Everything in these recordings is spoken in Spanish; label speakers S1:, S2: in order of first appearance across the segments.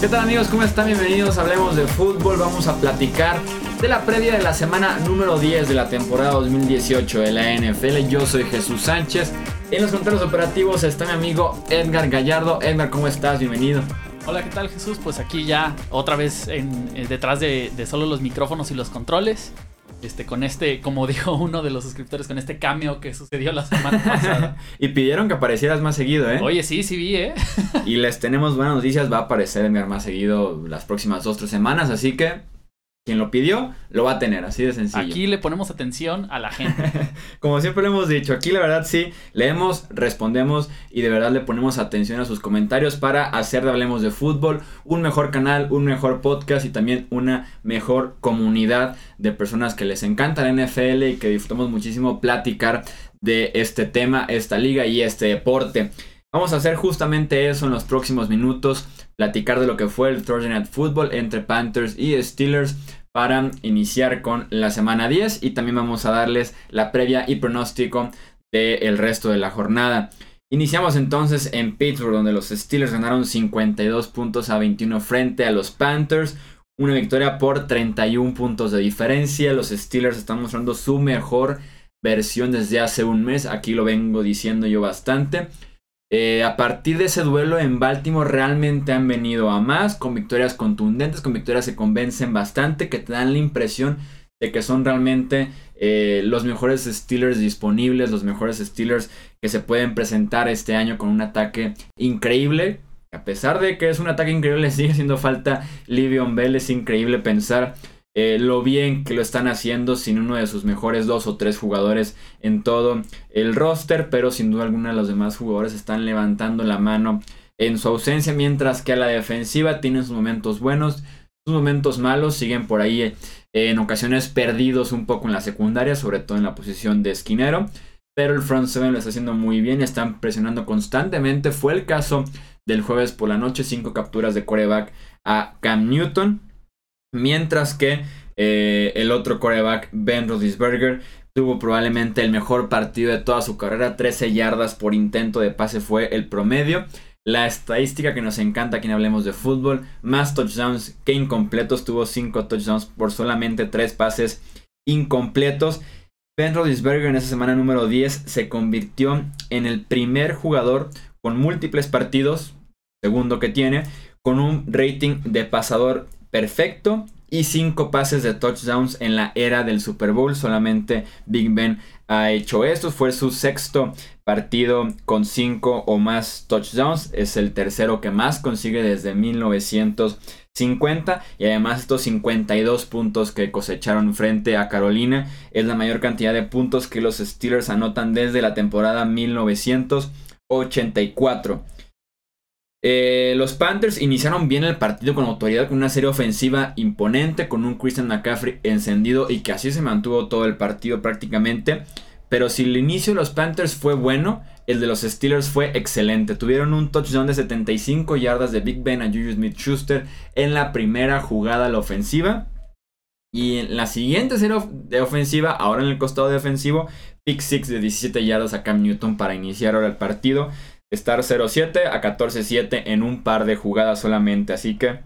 S1: ¿Qué tal amigos? ¿Cómo están? Bienvenidos. Hablemos de fútbol. Vamos a platicar de la previa de la semana número 10 de la temporada 2018 de la NFL. Yo soy Jesús Sánchez. En los controles operativos está mi amigo Edgar Gallardo. Edgar, ¿cómo estás? Bienvenido.
S2: Hola, ¿qué tal Jesús? Pues aquí ya otra vez eh, detrás de, de solo los micrófonos y los controles este, con este, como dijo uno de los suscriptores, con este cambio que sucedió la semana pasada.
S1: y pidieron que aparecieras más seguido, ¿eh?
S2: Oye, sí, sí vi, ¿eh?
S1: y les tenemos buenas noticias, va a aparecer Edgar más seguido las próximas dos, tres semanas, así que quien lo pidió, lo va a tener, así de sencillo.
S2: Aquí le ponemos atención a la gente.
S1: Como siempre lo hemos dicho, aquí la verdad sí, leemos, respondemos y de verdad le ponemos atención a sus comentarios para hacer de Hablemos de Fútbol un mejor canal, un mejor podcast y también una mejor comunidad de personas que les encanta la NFL y que disfrutamos muchísimo platicar de este tema, esta liga y este deporte. Vamos a hacer justamente eso en los próximos minutos, platicar de lo que fue el Thursday Night Football entre Panthers y Steelers para iniciar con la semana 10 y también vamos a darles la previa y pronóstico del resto de la jornada. Iniciamos entonces en Pittsburgh donde los Steelers ganaron 52 puntos a 21 frente a los Panthers. Una victoria por 31 puntos de diferencia. Los Steelers están mostrando su mejor versión desde hace un mes. Aquí lo vengo diciendo yo bastante. Eh, a partir de ese duelo en Baltimore realmente han venido a más, con victorias contundentes, con victorias que convencen bastante, que te dan la impresión de que son realmente eh, los mejores Steelers disponibles, los mejores Steelers que se pueden presentar este año con un ataque increíble. A pesar de que es un ataque increíble, sigue haciendo falta Livion Bell. Es increíble pensar eh, lo bien que lo están haciendo sin uno de sus mejores dos o tres jugadores en todo el roster, pero sin duda alguna los demás jugadores están levantando la mano en su ausencia, mientras que a la defensiva tienen sus momentos buenos, sus momentos malos, siguen por ahí eh, en ocasiones perdidos un poco en la secundaria, sobre todo en la posición de esquinero. Pero el front seven lo está haciendo muy bien, están presionando constantemente. Fue el caso del jueves por la noche, cinco capturas de coreback a Cam Newton. Mientras que eh, el otro coreback, Ben Roethlisberger, tuvo probablemente el mejor partido de toda su carrera. 13 yardas por intento de pase fue el promedio. La estadística que nos encanta quien hablemos de fútbol. Más touchdowns que incompletos. Tuvo 5 touchdowns por solamente 3 pases incompletos. Ben Roethlisberger en esa semana número 10 se convirtió en el primer jugador con múltiples partidos, segundo que tiene, con un rating de pasador perfecto y cinco pases de touchdowns en la era del Super Bowl. Solamente Big Ben ha hecho esto. Fue su sexto partido con cinco o más touchdowns. Es el tercero que más consigue desde 1950. Y además estos 52 puntos que cosecharon frente a Carolina es la mayor cantidad de puntos que los Steelers anotan desde la temporada 1984. Eh, los Panthers iniciaron bien el partido con autoridad, con una serie ofensiva imponente, con un Christian McCaffrey encendido y que así se mantuvo todo el partido prácticamente. Pero si el inicio de los Panthers fue bueno, el de los Steelers fue excelente. Tuvieron un touchdown de 75 yardas de Big Ben a Juju Smith Schuster en la primera jugada a la ofensiva. Y en la siguiente serie de ofensiva, ahora en el costado defensivo, pick 6 de 17 yardas a Cam Newton para iniciar ahora el partido estar 0-7 a 14-7 en un par de jugadas solamente. Así que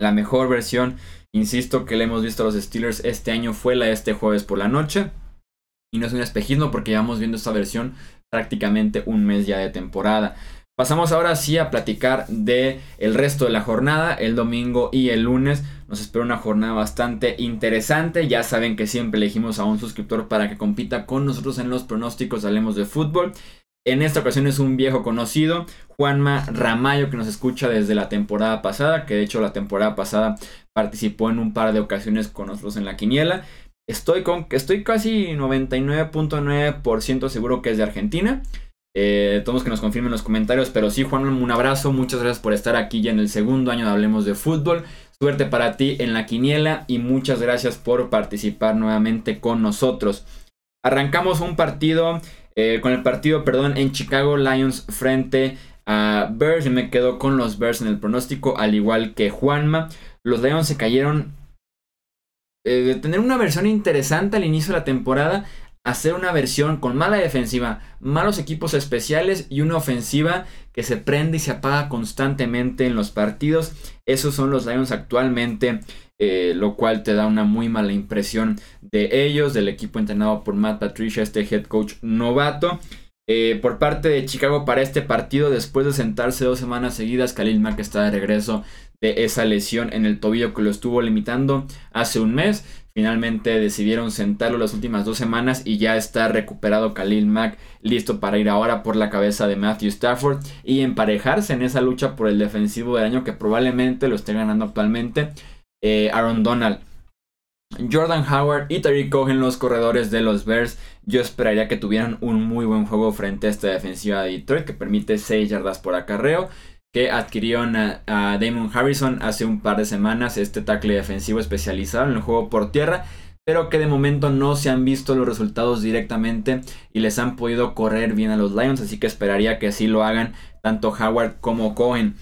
S1: la mejor versión, insisto, que le hemos visto a los Steelers este año fue la de este jueves por la noche. Y no es un espejismo porque llevamos viendo esta versión prácticamente un mes ya de temporada. Pasamos ahora sí a platicar de el resto de la jornada, el domingo y el lunes. Nos espera una jornada bastante interesante. Ya saben que siempre elegimos a un suscriptor para que compita con nosotros en los pronósticos. Hablemos de fútbol. En esta ocasión es un viejo conocido, Juanma Ramayo, que nos escucha desde la temporada pasada, que de hecho la temporada pasada participó en un par de ocasiones con nosotros en la quiniela. Estoy, con, estoy casi 99.9% seguro que es de Argentina. Eh, todos que nos confirmen en los comentarios, pero sí, Juan, un abrazo, muchas gracias por estar aquí ya en el segundo año de Hablemos de Fútbol. Suerte para ti en la quiniela y muchas gracias por participar nuevamente con nosotros. Arrancamos un partido eh, con el partido, perdón, en Chicago Lions frente a Bears. y me quedo con los Bears en el pronóstico, al igual que Juanma. Los Lions se cayeron eh, de tener una versión interesante al inicio de la temporada hacer una versión con mala defensiva, malos equipos especiales y una ofensiva que se prende y se apaga constantemente en los partidos. Esos son los Lions actualmente, eh, lo cual te da una muy mala impresión de ellos, del equipo entrenado por Matt Patricia, este head coach novato. Eh, por parte de Chicago para este partido, después de sentarse dos semanas seguidas, Khalil Mack está de regreso de esa lesión en el tobillo que lo estuvo limitando hace un mes. Finalmente decidieron sentarlo las últimas dos semanas y ya está recuperado Khalil Mack, listo para ir ahora por la cabeza de Matthew Stafford y emparejarse en esa lucha por el defensivo del año que probablemente lo esté ganando actualmente eh, Aaron Donald. Jordan Howard y Tariq Cohen, los corredores de los Bears, yo esperaría que tuvieran un muy buen juego frente a esta defensiva de Detroit que permite 6 yardas por acarreo que adquirieron a, Damon Harrison hace un par de semanas, este tackle defensivo especializado en el juego por tierra, pero que de momento no se han visto los resultados directamente y les han podido correr bien a los Lions, así que esperaría que así lo hagan tanto Howard como Cohen.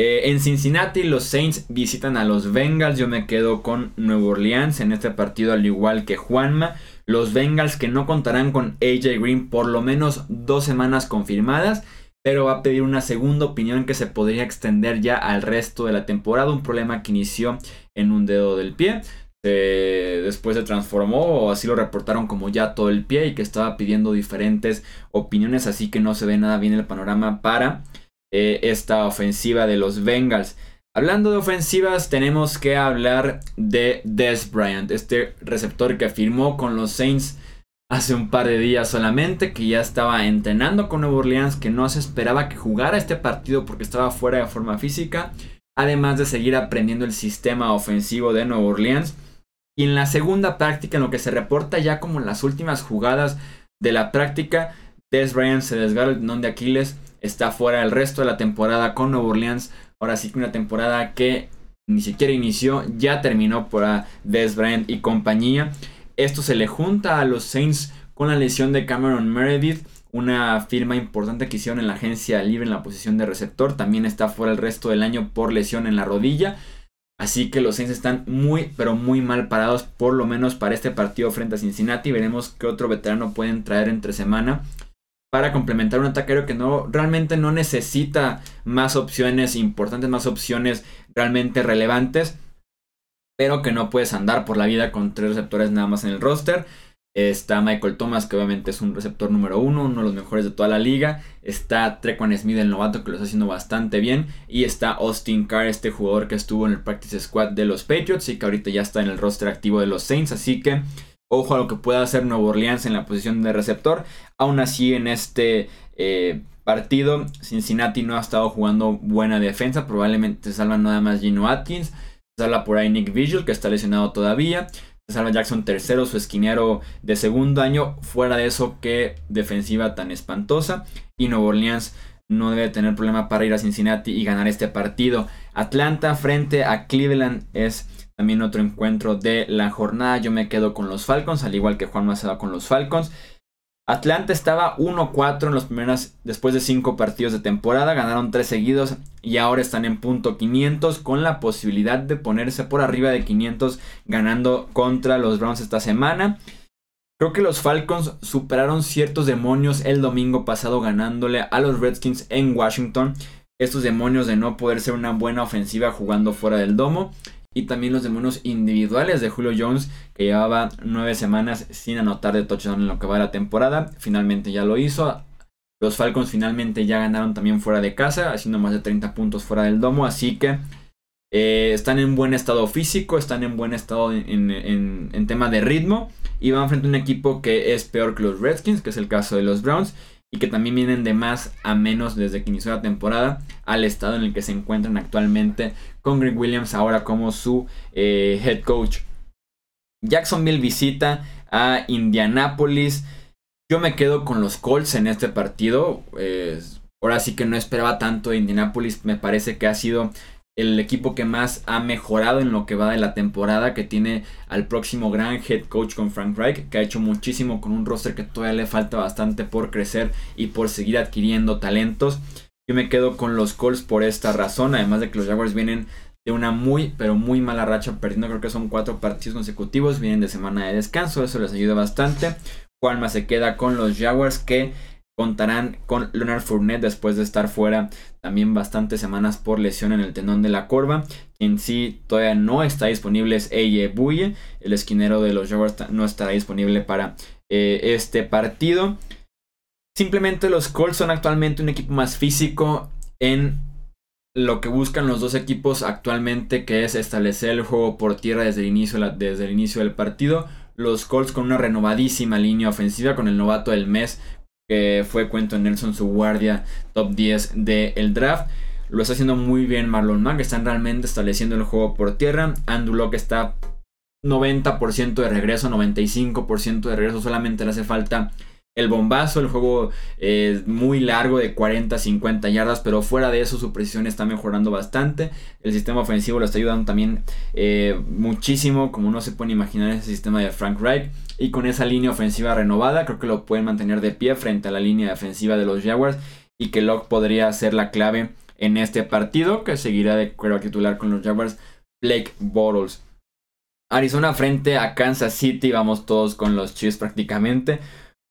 S1: Eh, en Cincinnati los Saints visitan a los Bengals, yo me quedo con Nueva Orleans en este partido al igual que Juanma. Los Bengals que no contarán con AJ Green por lo menos dos semanas confirmadas pero va a pedir una segunda opinión que se podría extender ya al resto de la temporada, un problema que inició en un dedo del pie. después se transformó o así lo reportaron como ya todo el pie y que estaba pidiendo diferentes opiniones, así que no se ve nada bien el panorama para eh, esta ofensiva de los Bengals. Hablando de ofensivas, tenemos que hablar de Des Bryant, este receptor que firmó con los Saints hace un par de días solamente, que ya estaba entrenando con Nueva Orleans, que no se esperaba que jugara este partido porque estaba fuera de forma física, además de seguir aprendiendo el sistema ofensivo de Nueva Orleans. Y en la segunda práctica, en lo que se reporta ya como en las últimas jugadas de la práctica, Des Bryant se desgarra el tendón de Aquiles, está fuera el resto de la temporada con Nueva Orleans. Ahora sí que una temporada que ni siquiera inició, ya terminó por Des Bryant y compañía. Esto se le junta a los Saints con la lesión de Cameron Meredith, una firma importante que hicieron en la agencia libre en la posición de receptor. También está fuera el resto del año por lesión en la rodilla. Así que los Saints están muy, pero muy mal parados, por lo menos para este partido frente a Cincinnati. Veremos qué otro veterano pueden traer entre semana para complementar un ataquero que no realmente no necesita más opciones importantes, más opciones realmente relevantes pero que no puedes andar por la vida con tres receptores nada más en el roster. Está Michael Thomas, que obviamente es un receptor número uno, uno de los mejores de toda la liga. Está Trequan Smith, el novato, que lo está haciendo bastante bien. Y está Austin Carr, este jugador que estuvo en el practice squad de los Patriots y que ahorita ya está en el roster activo de los Saints. Así que ojo a lo que pueda hacer Nuevo Orleans en la posición de receptor. Aún así, en este eh, partido, Cincinnati no ha estado jugando buena defensa. Probablemente salvan nada más Gino Atkins salva por ahí Nick Vigil, que está lesionado todavía. Se salva Jackson tercero, su esquinero de segundo año. Fuera de eso, qué defensiva tan espantosa. Y Nuevo Orleans no debe tener problema para ir a Cincinnati y ganar este partido. Atlanta frente a Cleveland es también otro encuentro de la jornada. Yo me quedo con los Falcons, al igual que Juan va con los Falcons. Atlanta estaba 1-4 en los primeros, después de 5 partidos de temporada, ganaron 3 seguidos y ahora están en punto 500 con la posibilidad de ponerse por arriba de 500 ganando contra los Browns esta semana. Creo que los Falcons superaron ciertos demonios el domingo pasado ganándole a los Redskins en Washington. Estos demonios de no poder ser una buena ofensiva jugando fuera del domo y también los demonios individuales de Julio Jones, que llevaba nueve semanas sin anotar de touchdown en lo que va la temporada. Finalmente ya lo hizo. Los Falcons finalmente ya ganaron también fuera de casa, haciendo más de 30 puntos fuera del domo. Así que eh, están en buen estado físico, están en buen estado en, en tema de ritmo. Y van frente a un equipo que es peor que los Redskins, que es el caso de los Browns y que también vienen de más a menos desde que inició la temporada al estado en el que se encuentran actualmente con Greg Williams ahora como su eh, head coach. Jacksonville visita a Indianapolis. Yo me quedo con los Colts en este partido. ahora sí que no esperaba tanto de Indianapolis. Me parece que ha sido el equipo que más ha mejorado en lo que va de la temporada, que tiene al próximo gran head coach con Frank Reich, que ha hecho muchísimo con un roster que todavía le falta bastante por crecer y por seguir adquiriendo talentos. Yo me quedo con los Colts por esta razón, además de que los Jaguars vienen de una muy, pero muy mala racha, perdiendo creo que son cuatro partidos consecutivos, vienen de semana de descanso, eso les ayuda bastante. Juanma se queda con los Jaguars que contarán con Leonard Fournette después de estar fuera también bastantes semanas por lesión en el tendón de la corva. Quien sí todavía no está disponible es Eye Buye, el esquinero de los Jaguars no estará disponible para eh, este partido. Simplemente los Colts son actualmente un equipo más físico en lo que buscan los dos equipos actualmente, que es establecer el juego por tierra desde el inicio, desde el inicio del partido. Los Colts con una renovadísima línea ofensiva con el novato del mes que fue Cuento Nelson, su guardia top 10 del draft. Lo está haciendo muy bien Marlon Mack, están realmente estableciendo el juego por tierra. Andrew Locke está 90% de regreso, 95% de regreso, solamente le hace falta el bombazo, el juego es muy largo de 40, 50 yardas, pero fuera de eso su precisión está mejorando bastante. El sistema ofensivo lo está ayudando también eh, muchísimo, como no se puede imaginar ese sistema de Frank Reich. Y con esa línea ofensiva renovada, creo que lo pueden mantener de pie frente a la línea defensiva de los Jaguars y que Locke podría ser la clave en este partido que seguirá de cuero titular con los Jaguars Blake Bottles. Arizona frente a Kansas City, vamos todos con los Chiefs prácticamente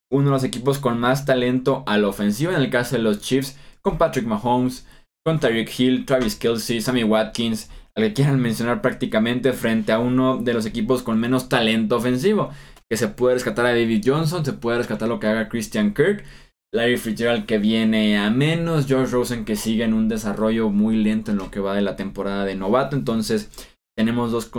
S1: uno de los equipos con más talento a la ofensiva en el caso de los Chiefs, con Patrick Mahomes, con Tyreek Hill, Travis Kelsey, Sammy Watkins, al que quieran mencionar prácticamente frente a uno de los equipos con menos talento ofensivo. Que se puede rescatar a David Johnson, se puede rescatar lo que haga Christian Kirk, Larry Fitzgerald que viene a menos, George Rosen que sigue en un desarrollo muy lento en lo que va de la temporada de novato. Entonces tenemos dos,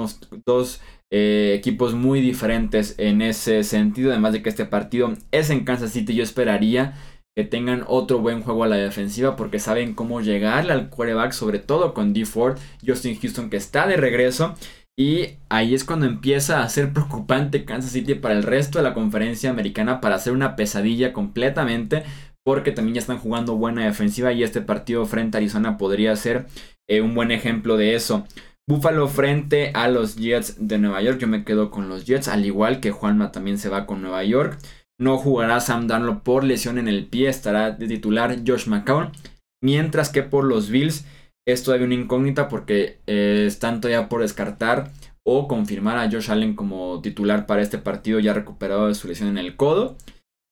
S1: dos eh, equipos muy diferentes en ese sentido. Además de que este partido es en Kansas City, yo esperaría que tengan otro buen juego a la defensiva porque saben cómo llegarle al quarterback, sobre todo con D. Ford, Justin Houston que está de regreso. Y ahí es cuando empieza a ser preocupante Kansas City para el resto de la conferencia americana para hacer una pesadilla completamente. Porque también ya están jugando buena defensiva y este partido frente a Arizona podría ser eh, un buen ejemplo de eso. Buffalo frente a los Jets de Nueva York. Yo me quedo con los Jets, al igual que Juanma también se va con Nueva York. No jugará Sam Darnold por lesión en el pie, estará de titular Josh McCown. Mientras que por los Bills es todavía una incógnita porque eh, están todavía por descartar o confirmar a Josh Allen como titular para este partido ya recuperado de su lesión en el codo.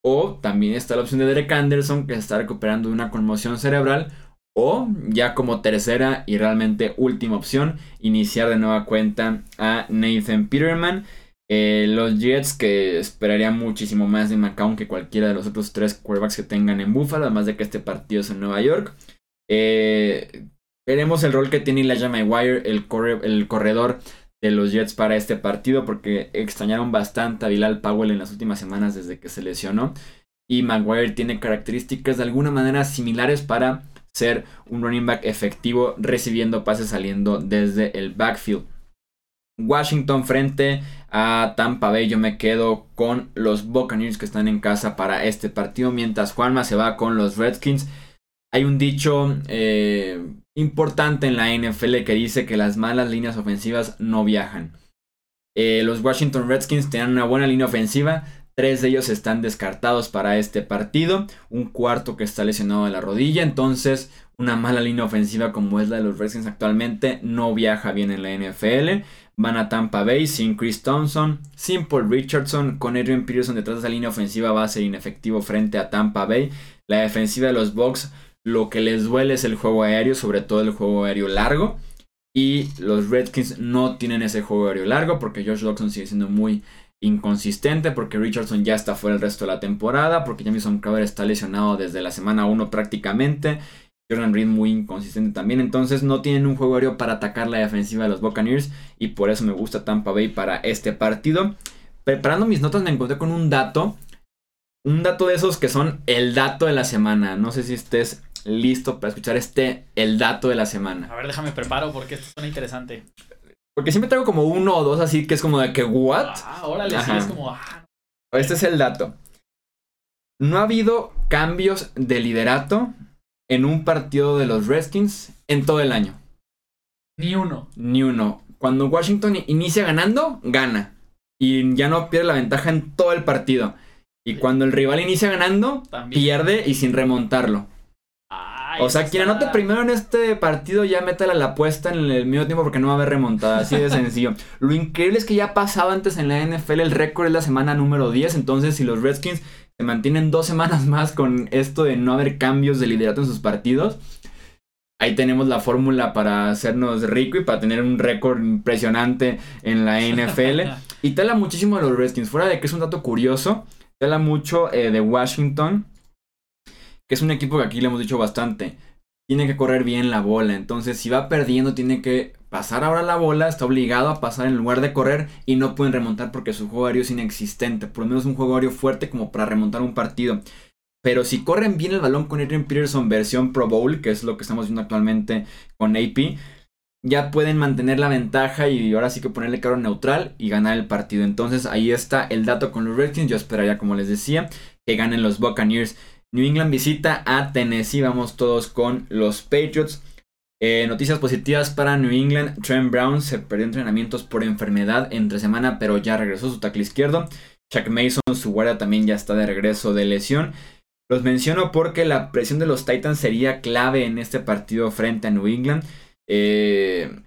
S1: O también está la opción de Derek Anderson que se está recuperando de una conmoción cerebral o ya como tercera y realmente última opción, iniciar de nueva cuenta a Nathan Peterman. Eh, los Jets que esperarían muchísimo más de McCown que cualquiera de los otros tres quarterbacks que tengan en Buffalo, además de que este partido es en Nueva York. Eh, veremos el rol que tiene Elijah Maguire, el, el corredor de los Jets para este partido, porque extrañaron bastante a Bilal Powell en las últimas semanas desde que se lesionó. Y Maguire tiene características de alguna manera similares para ser un running back efectivo recibiendo pases saliendo desde el backfield. Washington frente a Tampa Bay. Yo me quedo con los Buccaneers que están en casa para este partido. Mientras Juanma se va con los Redskins. Hay un dicho eh, importante en la NFL que dice que las malas líneas ofensivas no viajan. Eh, los Washington Redskins tienen una buena línea ofensiva. Tres de ellos están descartados para este partido. Un cuarto que está lesionado de la rodilla. Entonces, una mala línea ofensiva como es la de los Redskins actualmente no viaja bien en la NFL. Van a Tampa Bay sin Chris Thompson, sin Paul Richardson, con Adrian Peterson detrás de esa línea ofensiva va a ser inefectivo frente a Tampa Bay. La defensiva de los Bucks lo que les duele es el juego aéreo, sobre todo el juego aéreo largo. Y los Redskins no tienen ese juego aéreo largo porque Josh Dawson sigue siendo muy inconsistente porque Richardson ya está fuera el resto de la temporada, porque Jamison Crowder está lesionado desde la semana 1 prácticamente. Jordan Reed muy inconsistente también, entonces no tienen un juego aéreo para atacar la defensiva de los Buccaneers y por eso me gusta Tampa Bay para este partido. Preparando mis notas me encontré con un dato, un dato de esos que son el dato de la semana. No sé si estés listo para escuchar este el dato de la semana.
S2: A ver, déjame preparo porque esto suena interesante.
S1: Porque siempre traigo como uno o dos así que es como de que, ¿what?
S2: Ah, órale, sí, es como. Ah.
S1: Este es el dato. No ha habido cambios de liderato en un partido de los Redskins en todo el año.
S2: Ni uno.
S1: Ni uno. Cuando Washington inicia ganando, gana. Y ya no pierde la ventaja en todo el partido. Y cuando el rival inicia ganando, pierde y sin remontarlo. O sea, quien anote primero en este partido ya métale la apuesta en el medio tiempo porque no va a haber remontada, así de sencillo. Lo increíble es que ya pasaba antes en la NFL, el récord es la semana número 10, entonces si los Redskins se mantienen dos semanas más con esto de no haber cambios de liderato en sus partidos, ahí tenemos la fórmula para hacernos rico y para tener un récord impresionante en la NFL. y tela muchísimo de los Redskins, fuera de que es un dato curioso, tela mucho eh, de Washington, que es un equipo que aquí le hemos dicho bastante. Tiene que correr bien la bola, entonces si va perdiendo tiene que pasar ahora la bola, está obligado a pasar en lugar de correr y no pueden remontar porque su juego aéreo es inexistente, por lo menos un juego aéreo fuerte como para remontar un partido. Pero si corren bien el balón con Adrian Peterson versión Pro Bowl, que es lo que estamos viendo actualmente con AP, ya pueden mantener la ventaja y ahora sí que ponerle carro neutral y ganar el partido. Entonces ahí está el dato con los Redskins. Yo esperaría, como les decía, que ganen los Buccaneers. New England visita a Tennessee. Vamos todos con los Patriots. Eh, noticias positivas para New England. Trent Brown se perdió entrenamientos por enfermedad entre semana, pero ya regresó su tackle izquierdo. Chuck Mason, su guardia, también ya está de regreso de lesión. Los menciono porque la presión de los Titans sería clave en este partido frente a New England. Eh,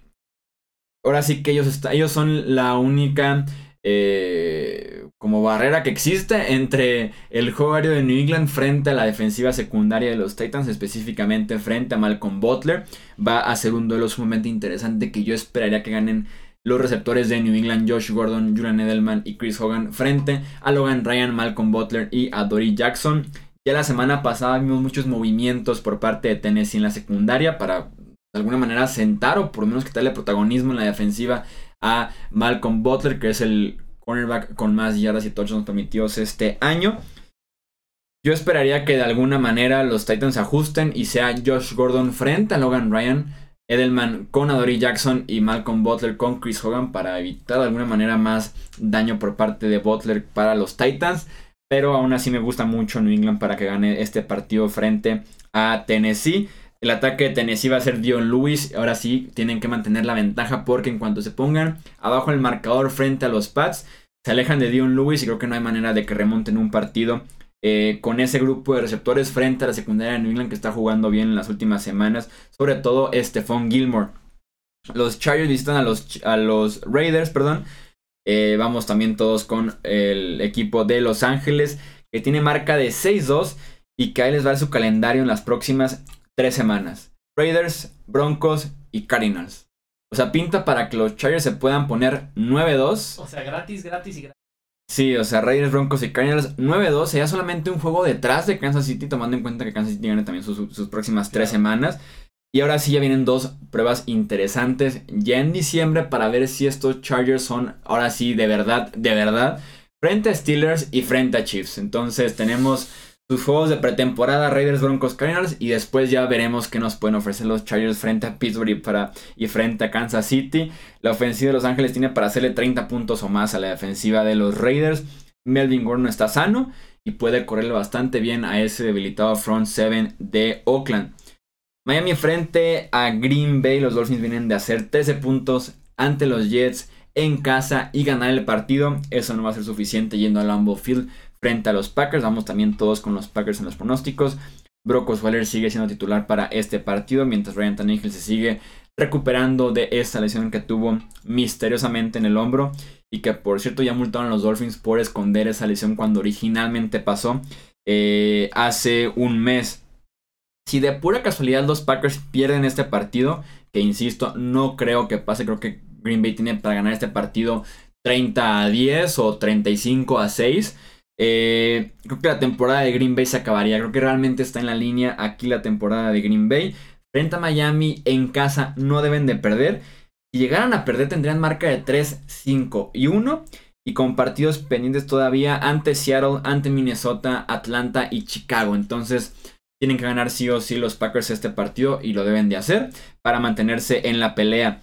S1: ahora sí que ellos, ellos son la única eh, como barrera que existe entre el juego aéreo de New England frente a la defensiva secundaria de los Titans, específicamente frente a Malcolm Butler. Va a ser un duelo sumamente interesante que yo esperaría que ganen los receptores de New England, Josh Gordon, Julian Edelman y Chris Hogan, frente a Logan Ryan, Malcolm Butler y a Dory Jackson. Ya la semana pasada vimos muchos movimientos por parte de Tennessee en la secundaria para de alguna manera sentar o por lo menos quitarle protagonismo en la defensiva a Malcolm Butler, que es el cornerback con más yardas y touchdowns permitidos este año. Yo esperaría que de alguna manera los Titans ajusten y sea Josh Gordon frente a Logan Ryan, Edelman con Adoree Jackson y Malcolm Butler con Chris Hogan para evitar de alguna manera más daño por parte de Butler para los Titans. Pero aún así me gusta mucho New England para que gane este partido frente a Tennessee. El ataque de Tennessee va a ser Dion Lewis. Ahora sí, tienen que mantener la ventaja porque en cuanto se pongan abajo el marcador frente a los Pats, se alejan de Dion Lewis y creo que no hay manera de que remonten un partido eh, con ese grupo de receptores frente a la secundaria de New England que está jugando bien en las últimas semanas. Sobre todo Stephon Gilmore. Los Chargers visitan a los, a los Raiders, perdón. Eh, vamos también todos con el equipo de Los Ángeles, que tiene marca de 6-2 y que ahí les va su calendario en las próximas tres semanas. Raiders, Broncos y Cardinals. O sea, pinta para que los Chargers se puedan poner
S2: 9-2. O sea, gratis, gratis y gratis.
S1: Sí, o sea, Raiders, Broncos y Cardinals 9-2 sería solamente un juego detrás de Kansas City, tomando en cuenta que Kansas City gana también sus, próximas tres semanas. Y ahora sí ya vienen dos pruebas interesantes ya en diciembre para ver si estos Chargers son ahora sí de verdad, de verdad, frente a Steelers y frente a Chiefs. Entonces tenemos sus juegos de pretemporada Raiders, Broncos, Cardinals y después ya veremos qué nos pueden ofrecer los Chargers frente a Pittsburgh y, para, y frente a Kansas City. La ofensiva de Los Ángeles tiene para hacerle 30 puntos o más a la defensiva de los Raiders. Melvin Gordon está sano y puede correrle bastante bien a ese debilitado front 7 de Oakland. Miami frente a Green Bay. Los Dolphins vienen de hacer 13 puntos ante los Jets en casa y ganar el partido. Eso no va a ser suficiente yendo a Lambeau Field frente a los Packers. Vamos también todos con los Packers en los pronósticos. Brock Osweiler sigue siendo titular para este partido, mientras Ryan Tannehill se sigue recuperando de esta lesión que tuvo misteriosamente en el hombro y que por cierto ya multaron a los Dolphins por esconder esa lesión cuando originalmente pasó eh, hace un mes. Si de pura casualidad los Packers pierden este partido, que insisto, no creo que pase, creo que Green Bay tiene para ganar este partido 30 a 10 o 35 a 6. Eh, creo que la temporada de Green Bay se acabaría. Creo que realmente está en la línea aquí la temporada de Green Bay. Frente a Miami en casa no deben de perder. Si llegaran a perder tendrían marca de 3, 5 y 1. Y con partidos pendientes todavía ante Seattle, ante Minnesota, Atlanta y Chicago. Entonces tienen que ganar sí o sí los Packers este partido y lo deben de hacer para mantenerse en la pelea.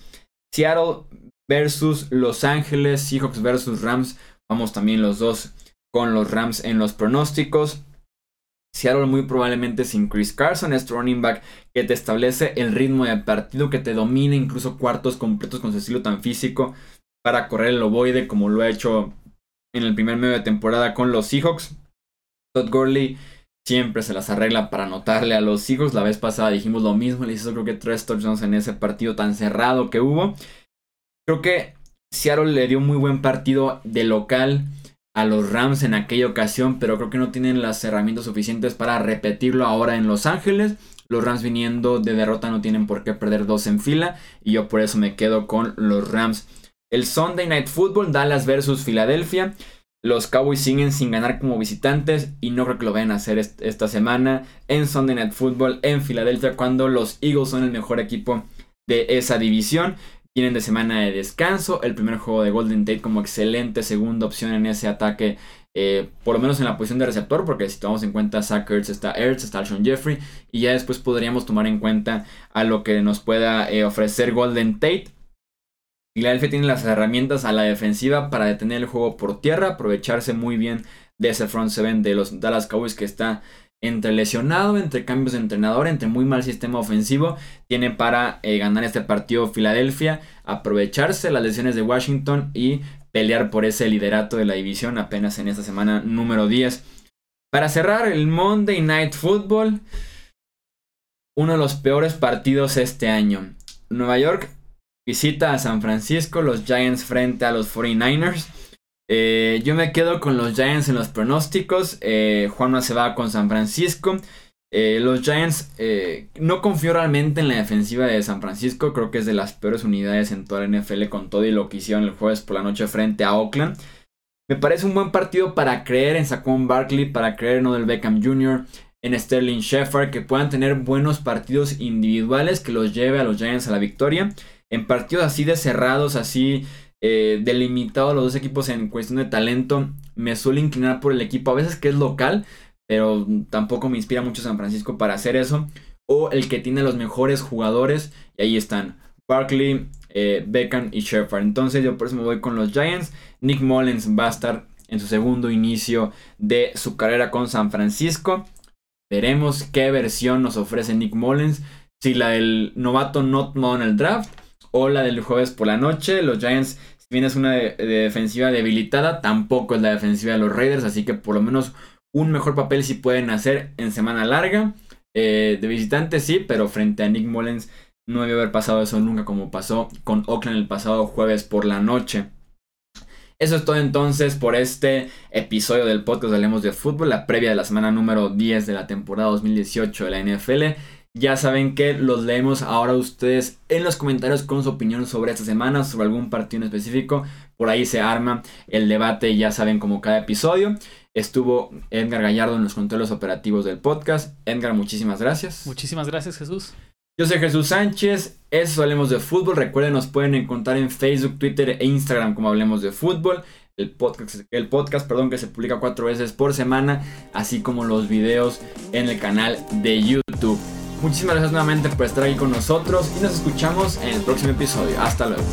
S1: Seattle versus Los Ángeles, Seahawks versus Rams. Vamos también los dos con los Rams en los pronósticos. Seattle muy probablemente sin Chris Carson, este running back que te establece el ritmo de partido, que te domina incluso cuartos completos con su estilo tan físico para correr el ovoide como lo ha hecho en el primer medio de temporada con los Seahawks. Todd Gurley siempre se las arregla para anotarle a los hijos. La vez pasada dijimos lo mismo, le hizo creo que tres touchdowns en ese partido tan cerrado que hubo. Creo que Seattle le dio muy buen partido de local a los Rams en aquella ocasión, pero creo que no tienen las herramientas suficientes para repetirlo ahora en Los Ángeles. Los Rams viniendo de derrota no tienen por qué perder dos en fila y yo por eso me quedo con los Rams. El Sunday Night Football, Dallas versus Filadelfia. Los Cowboys siguen sin ganar como visitantes y no creo que lo vayan a hacer esta semana en Sunday Night Football en Filadelfia cuando los Eagles son el mejor equipo de esa división. Tienen de semana de descanso, el primer juego de Golden Tate como excelente segunda opción en ese ataque, eh, por lo menos en la posición de receptor, porque si tomamos en cuenta Zach Ertz, está Ertz, está Sean Jeffrey, y ya después podríamos tomar en cuenta a lo que nos pueda eh, ofrecer Golden Tate. Philadelphia tiene las herramientas a la defensiva para detener el juego por tierra, aprovecharse muy bien de ese front seven de los Dallas Cowboys que está entre lesionado, entre cambios de entrenador, entre muy mal sistema ofensivo. Tiene para eh, ganar este partido Filadelfia, aprovecharse las lesiones de Washington y pelear por ese liderato de la división apenas en esta semana número 10. Para cerrar el Monday Night Football, uno de los peores partidos este año. Nueva York visita a San Francisco, los Giants frente a los 49ers. Eh, yo me quedo con los Giants en los pronósticos. Eh, Juanma se va con San Francisco. Eh, los Giants, no confío realmente en la defensiva de San Francisco. Creo que es de las peores unidades en toda la NFL con todo y lo que hicieron el jueves por la noche frente a Oakland. Me parece un buen partido para creer en Saquon Barkley, para creer en Odell Beckham Jr., en Sterling Shepard, que puedan tener buenos partidos individuales que los lleve a los Giants a la victoria en partidos así de cerrados, así eh, delimitados los dos equipos en cuestión de talento, me suele inclinar por el equipo, a veces que es local, pero tampoco me inspira mucho San Francisco para hacer eso. O el que tiene los mejores jugadores, y ahí están Barkley, eh, Beckham y Shepard. Entonces yo por eso me voy con los Giants. Nick Mullens va a estar en su segundo inicio de su carrera con San Francisco. Veremos qué versión nos ofrece Nick Mullens. Si la del novato not en el draft o la del jueves por la noche. Los Giants, si bien es una defensiva debilitada, tampoco es la defensiva de los Raiders, así que por lo menos un mejor papel si pueden hacer en semana larga. Eh, de visitante sí, pero frente a Nick Mullens no debe haber pasado eso nunca como pasó con Oakland el pasado jueves por la noche. Eso es todo entonces por este episodio del podcast Hablemos de Fútbol, la previa de la semana número 10 de la temporada 2018 de la NFL. Ya saben que los leemos ahora ustedes en los comentarios con su opinión sobre esta semana, sobre algún partido en específico. Por ahí se arma el debate, ya saben, como cada episodio. Estuvo Edgar Gallardo en los controles operativos del podcast. Edgar, muchísimas gracias.
S2: Muchísimas gracias, Jesús.
S1: Yo soy Jesús Sánchez, eso Hablemos de Fútbol. Recuerden, nos pueden encontrar en Facebook, Twitter e Instagram como Hablemos de Fútbol. El podcast, el podcast perdón, que se publica cuatro veces por semana, así como los videos en el canal de YouTube. Muchísimas gracias nuevamente por estar aquí con nosotros y nos escuchamos en el próximo episodio. Hasta luego.